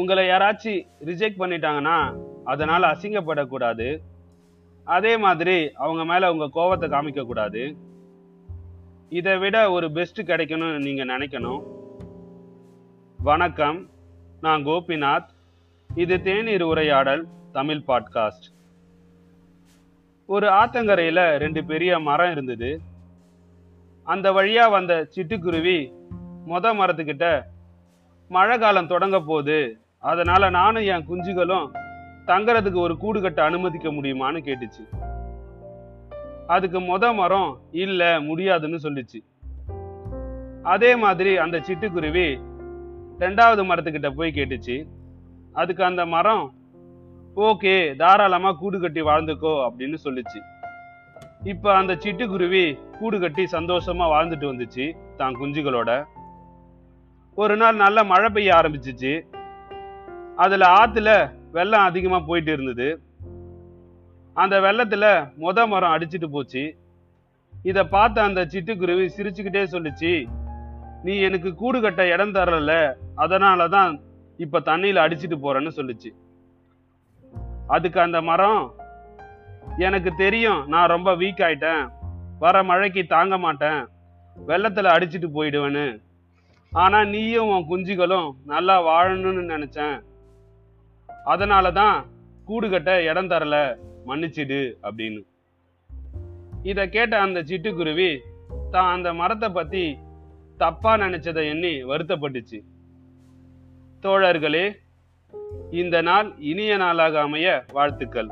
உங்களை யாராச்சும் ரிஜெக்ட் பண்ணிட்டாங்கன்னா அதனால் அசிங்கப்படக்கூடாது. அதே மாதிரி அவங்க மேலே உங்கள் கோவத்தை காமிக்கக்கூடாது. இதை விட ஒரு பெஸ்ட் கிடைக்கணும்னு நீங்கள் நினைக்கணும். வணக்கம். நான் கோபிநாத். இது தேநீர் உரையாடல் தமிழ் பாட்காஸ்ட் ஒரு ஆத்தங்கரையில் ரெண்டு பெரிய மரம் இருந்தது. அந்த வழியாக வந்த சிட்டுக்குருவி மொத மரத்துக்கிட்ட மழை காலம் தொடங்க போகுது. அதனால நானும் என் குஞ்சுகளும் தங்கறதுக்கு ஒரு கூடு கட்ட அனுமதிக்க முடியுமான்னு கேட்டுச்சு. அதுக்கு மொத மரம் இல்ல முடியாதுன்னு சொல்லிச்சு. அதே மாதிரி அந்த சிட்டுக்குருவி ரெண்டாவது மரத்துக்கிட்ட போய் கேட்டுச்சு. அதுக்கு அந்த மரம் ஓகே தாராளமா கூடு கட்டி வாழ்ந்துக்கோ அப்படின்னு சொல்லிச்சு. இப்ப அந்த சிட்டுக்குருவி கூடு கட்டி சந்தோஷமா வாழ்ந்துட்டு வந்துச்சு தான் குஞ்சுகளோட. ஒரு நாள் நல்ல மழை பெய்ய ஆரம்பிச்சிச்சு. அதில் ஆற்றுல வெள்ளம் அதிகமாக போயிட்டு இருந்தது. அந்த வெள்ளத்தில் மொத மரம் அடிச்சிட்டு போச்சு. இதை பார்த்த அந்த சிட்டுக்குருவி சிரிச்சுக்கிட்டே சொல்லுச்சு நீ எனக்கு கூடு கட்ட இடம் தரல அதனாலதான் இப்போ தண்ணியில் அடிச்சிட்டு போறேன்னு சொல்லுச்சு. அதுக்கு அந்த மரம் எனக்கு தெரியும் நான் ரொம்ப வீக் ஆயிட்டேன். வர மழைக்கு தாங்க மாட்டேன். வெள்ளத்தில் அடிச்சிட்டு போயிடுவேன்னு. ஆனால் நீயும் உன் குஞ்சுகளும் நல்லா வாழணும்னு நினச்சேன். அதனாலதான் கூடு கட்ட இடம் தரல மன்னிச்சிடு அப்படின்னு. இதை கேட்ட அந்த சிட்டுக்குருவி தான் அந்த மரத்தை பத்தி தப்பா நினைச்சதை எண்ணி வருத்தப்பட்டுச்சு. தோழர்களே இந்த நாள் இனிய நாளாக அமைய வாழ்த்துக்கள்.